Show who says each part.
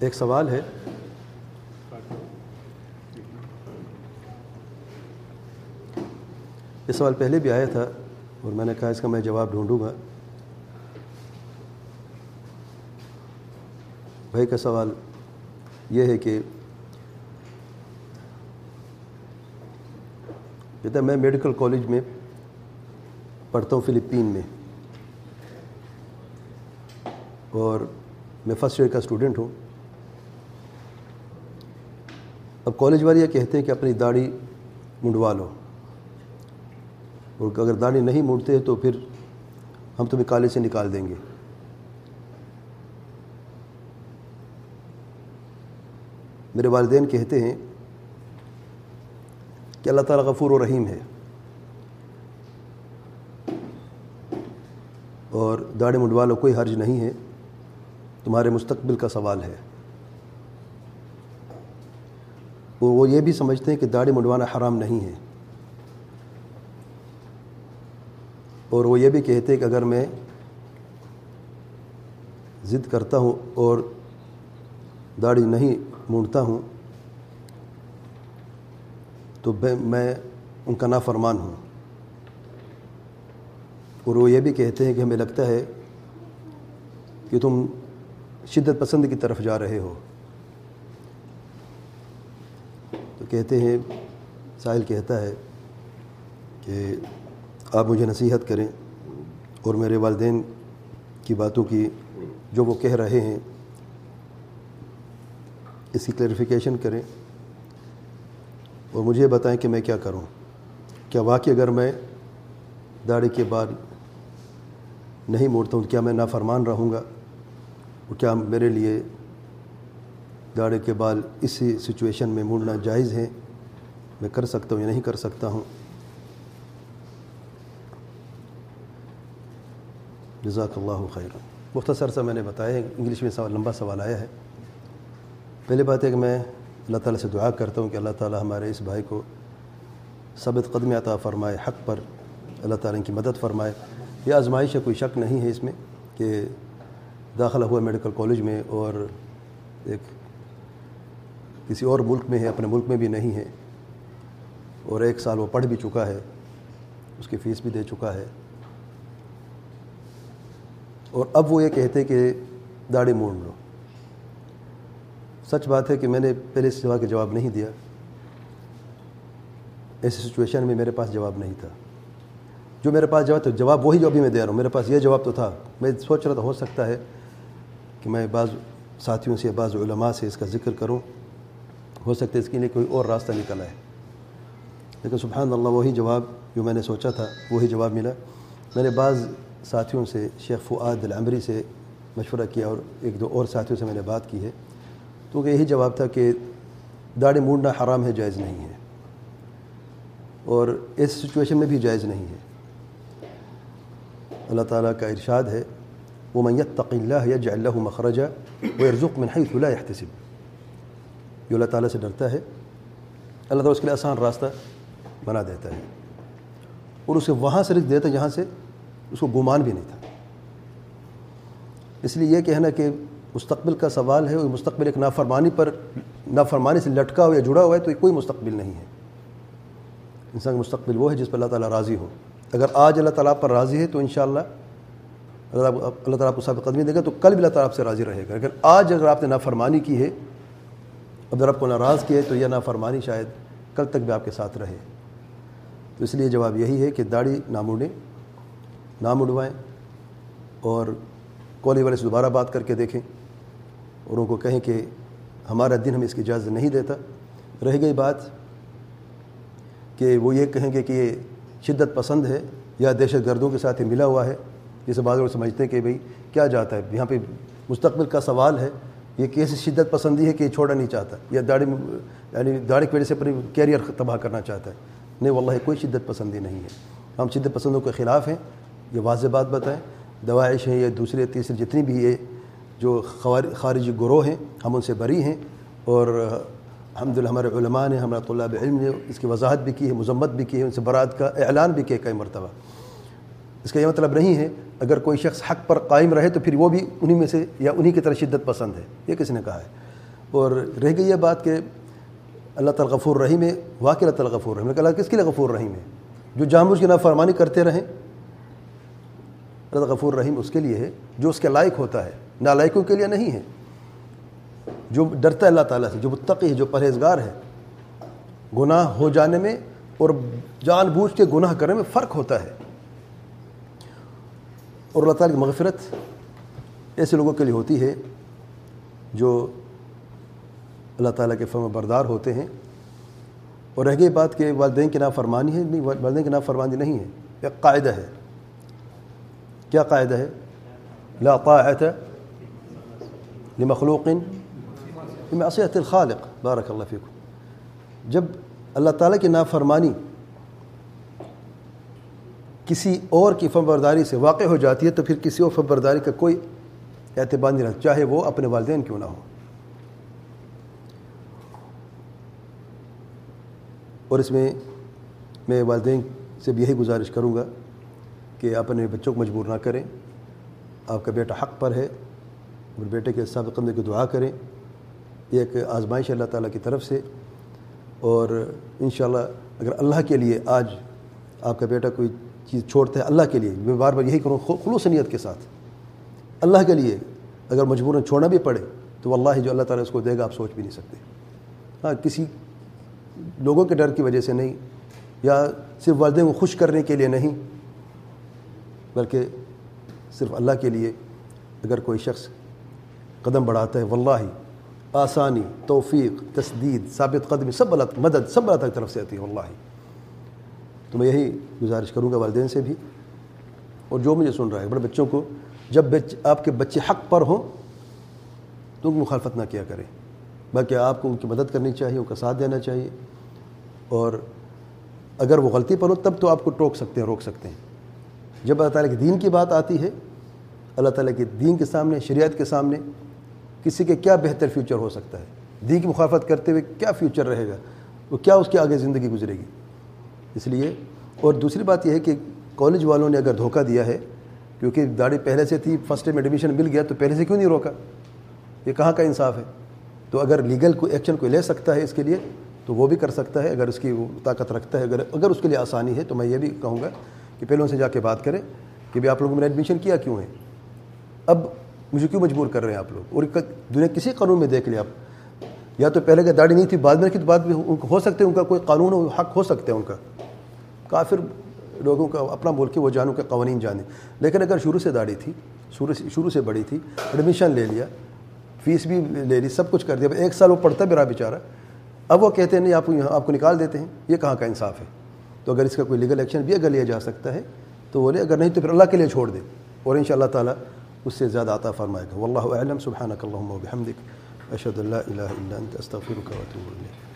Speaker 1: ایک سوال ہے۔ یہ سوال پہلے بھی آیا تھا اور میں نے کہا اس کا میں جواب ڈھونڈوں گا۔ بھائی کا سوال یہ ہے کہ کہتا ہے میں میڈیکل کالج میں پڑھتا ہوں فلپین میں اور میں فرسٹ ایئر کا اسٹوڈنٹ ہوں۔ اب کالج والے یہ کہتے ہیں کہ اپنی داڑھی منڈوا لو۔ اور اگر داڑھی نہیں مڑتے تو پھر ہم تمہیں کالج سے نکال دیں گے۔ میرے والدین کہتے ہیں کہ اللہ تعالیٰ غفور و رحیم ہے۔ اور داڑھی منڈوا لو، کوئی حرج نہیں ہے۔ تمہارے مستقبل کا سوال ہے۔ وہ یہ بھی سمجھتے ہیں کہ داڑھی منڈوانا حرام نہیں ہے۔ اور وہ یہ بھی کہتے ہیں کہ اگر میں ضد کرتا ہوں اور داڑھی نہیں مونڈتا ہوں تو میں ان کا نافرمان ہوں۔ اور وہ یہ بھی کہتے ہیں کہ ہمیں لگتا ہے کہ تم شدت پسند کی طرف جا رہے ہو تو کہتے ہیں ساحل کہتا ہے کہ آپ مجھے نصیحت کریں اور میرے والدین کی باتوں کی جو وہ کہہ رہے ہیں، اس کی کلیریفیکیشن کریں اور مجھے بتائیں کہ میں کیا کروں۔ کیا واقعی اگر میں داڑھی کے بعد نہیں موڑتا ہوں کیا میں نافرمان رہوں گا؟ اور کیا میرے لیے داڑھی کے بال اسی سچویشن میں موڑنا جائز ہے میں کر سکتا ہوں یا نہیں کر سکتا ہوں۔ جزاک اللہ خیر مختصر سا میں نے بتایا انگلش میں سوال، لمبا سوال آیا ہے۔ پہلی بات ہے کہ میں اللہ تعالیٰ سے دعا کرتا ہوں کہ اللہ تعالیٰ ہمارے اس بھائی کو ثبت قدم عطا فرمائے، حق پر اللہ تعالیٰ کی مدد فرمائے۔ یہ آزمائش ہے، کوئی شک نہیں ہے اس میں کہ داخلہ ہوا میڈیکل کالج میں اور ایک کسی اور ملک میں ہے، اپنے ملک میں بھی نہیں ہے، اور ایک سال وہ پڑھ بھی چکا ہے، اس کی فیس بھی دے چکا ہے۔ اور اب وہ یہ کہتے کہ داڑھی موڑ لو۔ سچ بات ہے کہ میں نے پہلے اس سوال کا جواب نہیں دیا۔ ایسی سچویشن میں میرے پاس جواب نہیں تھا۔ جو میرے پاس جواب تھا، جواب وہی جو ابھی میں دے رہا ہوں۔ میرے پاس یہ جواب تو تھا۔ میں سوچ رہا تھا، ہو سکتا ہے کہ میں بعض ساتھیوں سے، بعض علماء سے اس کا ذکر کروں۔ ہو سکتا ہے اس کے لیے کوئی اور راستہ نکلا ہے۔ لیکن سبحان اللہ، وہی جواب جو میں نے سوچا تھا، وہی جواب ملا۔ میں نے بعض ساتھیوں سے، شیخ فعاد العمری سے مشورہ کیا اور ایک دو اور ساتھیوں سے میں نے بات کی ہے۔ تو یہی جواب تھا کہ داڑھی موڑنا حرام ہے، جائز نہیں ہے۔ اور اس سچویشن میں بھی جائز نہیں ہے۔ اللہ تعالیٰ کا ارشاد ہے وہ میت تقلّہ یا جا اللہ مخرجہ وہ ارزق میں حیث اللہ احتسب جو اللہ تعالیٰ سے ڈرتا ہے، اللہ تعالیٰ اس کے لیے آسان راستہ بنا دیتا ہے۔ اور اسے وہاں سے رزق دیتا ہے جہاں سے اس کو گمان بھی نہیں تھا۔ اس لیے یہ کہنا کہ مستقبل کا سوال ہے، اور مستقبل ایک نافرمانی پر، نافرمانی سے لٹکا ہوا یا جڑا ہوا ہے، تو کوئی مستقبل نہیں ہے۔ انسان کا مستقبل وہ ہے جس پر اللہ تعالیٰ راضی ہو۔ اگر آج اللہ تعالیٰ پر راضی ہے، تو انشاءاللہ اللہ اللہ تعالیٰ آپ کو ثابت قدمی دے گا، تو کل بھی اللہ تعالیٰ آپ سے راضی رہے گا۔ اگر آج اگر آپ نے نافرمانی کی ہے اگر آپ کو ناراض کیا تو یہ نافرمانی شاید کل تک بھی آپ کے ساتھ رہے۔ تو اس لیے جواب یہی ہے کہ داڑھی نہ مڑیں نہ مڑوائیں اور کولی والے سے دوبارہ بات کر کے دیکھیں اور ان کو کہیں کہ ہمارا دن ہمیں اس کی اجازت نہیں دیتا۔ رہ گئی بات کہ وہ یہ کہیں گے کہ یہ شدت پسند ہے یا دہشت گردوں کے ساتھ ہی ملا ہوا ہے۔ جسے بعض لوگ سمجھتے ہیں کہ بھئی کیا جاتا ہے، یہاں پہ مستقبل کا سوال ہے۔ یہ کیسی شدت پسندی ہے کہ یہ چھوڑا نہیں چاہتا، یا داڑھی یعنی داڑھی کی وجہ سے اپنی کیریئر تباہ کرنا چاہتا ہے۔ نہیں، واللہ کوئی شدت پسندی نہیں ہے۔ ہم شدت پسندوں کے خلاف ہیں، یہ واضح بات بتائیں۔ دوائش ہیں یا دوسرے، تیسرے جتنی بھی یہ جو خارجی گروہ ہیں، ہم ان سے بری ہیں۔ اور الحمد للہ ہمارے علماء نے ہمارا طلاب علم نے اس کی وضاحت بھی کی ہے، مذمت بھی کی ہے، ان سے برات کا اعلان بھی کیا کئی مرتبہ۔ اس کا یہ مطلب نہیں ہے اگر کوئی شخص حق پر قائم رہے تو پھر وہ بھی انہی میں سے یا انہی کی طرح شدت پسند ہے۔ یہ کس نے کہا ہے۔ اور رہ گئی یہ بات کہ اللہ تعالیٰ غفور رحیم ہے، واقعی اللہ تعالیٰ غفور رحیم اللہ کس کے لیے غفور رحیم ہے؟ جو جامع کی نافرمانی کرتے رہیں۔ اللہ غفور رحیم اس کے لیے ہے، جو اس کے لائق ہوتا ہے۔ نالائقوں کے لیے نہیں ہے۔ جو ڈرتا ہے اللہ تعالیٰ سے، جو متقی ہے، جو پرہیزگار ہے۔ گناہ ہو جانے میں اور جان بوجھ کے گناہ کرنے میں فرق ہوتا ہے۔ اور اللہ تعالیٰ کی مغفرت ایسے لوگوں کے لیے ہوتی ہے جو اللہ تعالیٰ کے فرم بردار ہوتے ہیں۔ اور رہ گئی بات کہ والدین کی نافرمانی ہے، نہیں، والدین کی نافرمانی نہیں ہے، ایک قاعدہ ہے۔ کیا قاعدہ ہے؟ لا طاعت لمخلوق بمعصیت الخالق۔ بارک اللہ فیکم۔ جب اللہ تعالیٰ کی نافرمانی کسی اور کی فبرداری سے واقع ہو جاتی ہے تو پھر کسی اور فبرداری کا کوئی اعتبار نہیں رہتا چاہے وہ اپنے والدین کیوں نہ ہو۔ اور اس میں میں والدین سے بھی یہی گزارش کروں گا کہ اپنے بچوں کو مجبور نہ کریں۔ آپ کا بیٹا حق پر ہے، اور بیٹے کے سابق قدم کی دعا کریں۔ یہ ایک آزمائش اللہ تعالیٰ کی طرف سے۔ اور انشاءاللہ اگر اللہ کے لیے آج آپ کا بیٹا کوئی چیز چھوڑتا ہے اللہ کے لیے، میں بار بار یہی کروں خلوص نیت کے ساتھ۔ اللہ کے لیے اگر مجبوراً چھوڑنا بھی پڑے تو اللہ جو اللہ تعالیٰ اس کو دے گا، آپ سوچ بھی نہیں سکتے۔ ہاں کسی لوگوں کے ڈر کی وجہ سے نہیں، یا صرف والدین کو خوش کرنے کے لیے نہیں، بلکہ صرف اللہ کے لیے اگر کوئی شخص قدم بڑھاتا ہے، واللہ آسانی، توفیق، تسدید، ثابت قدمی، سب اللہ مدد، سب اللہ کی طرف سے آتی ہے، واللہ۔ تو میں یہی گزارش کروں گا والدین سے بھی اور جو مجھے سن رہا ہے بڑے بچوں کو، جب بچ آپ کے بچے حق پر ہوں تو ان کی مخالفت نہ کیا کریں۔ بلکہ آپ کو ان کی مدد کرنی چاہیے، ان کا ساتھ دینا چاہیے۔ اور اگر وہ غلطی پر ہو تب تو آپ کو ٹوک سکتے ہیں، روک سکتے ہیں۔ جب اللہ تعالیٰ کے دین کی بات آتی ہے، اللہ تعالیٰ کے دین کے سامنے، شریعت کے سامنے، کسی کے کیا بہتر فیوچر ہو سکتا ہے؟ دین کی مخالفت کرتے ہوئے کیا فیوچر رہے گا؟ وہ کیا اس کے آگے زندگی گزرے گی؟ اس لیے۔ اور دوسری بات یہ ہے کہ کالج والوں نے اگر دھوکہ دیا ہے، کیونکہ داڑھی پہلے سے تھی فرسٹ میں ایڈمیشن مل گیا تو پہلے سے کیوں نہیں روکا؟ یہ کہاں کا انصاف ہے؟ تو اگر لیگل کوئی ایکشن کوئی لے سکتا ہے اس کے لیے، تو وہ بھی کر سکتا ہے۔ اگر اس کی وہ طاقت رکھتا ہے، اگر اگر اس کے لیے آسانی ہے، تو میں یہ بھی کہوں گا کہ پہلے ان سے جا کے بات کریں کہ بھائی آپ لوگوں نے ایڈمیشن کیا کیوں ہے؟ اب مجھے کیوں مجبور کر رہے ہیں آپ لوگ؟ اور دنیا کسی قانون میں دیکھ لیں آپ۔ یا تو پہلے کا داڑھی نہیں تھی، بعد میں کی تو بعد بھی ہو سکتے ہیں، ان کا کوئی قانون ہو، حق ہو سکتے ہیں ان کا۔ کافر لوگوں کا اپنا بول کے وہ جانوں کے قوانین جانے۔ لیکن اگر شروع سے داڑھی تھی، شروع سے شروع سے بڑی تھی ایڈمیشن لے لیا فیس بھی لے لی، سب کچھ کر دیا، ایک سال وہ پڑھتا بھی رہا بیچارہ۔ اب وہ کہتے ہیں، نہیں، آپ یہاں آپ کو نکال دیتے ہیں۔ یہ کہاں کا انصاف ہے؟ تو اگر اس کا کوئی لیگل ایکشن بھی اگر لیا جا سکتا ہے، تو بولے اگر نہیں تو پھر اللہ کے لیے چھوڑ دے۔ اور ان شاء اللہ تعالیٰ اس سے زیادہ عطا فرمائے گا۔ واللہ اعلم۔ سبحانک اللہم و بحمدک۔ اشہد اللہ الہ الا انت، استغفرک و اتوب الیک۔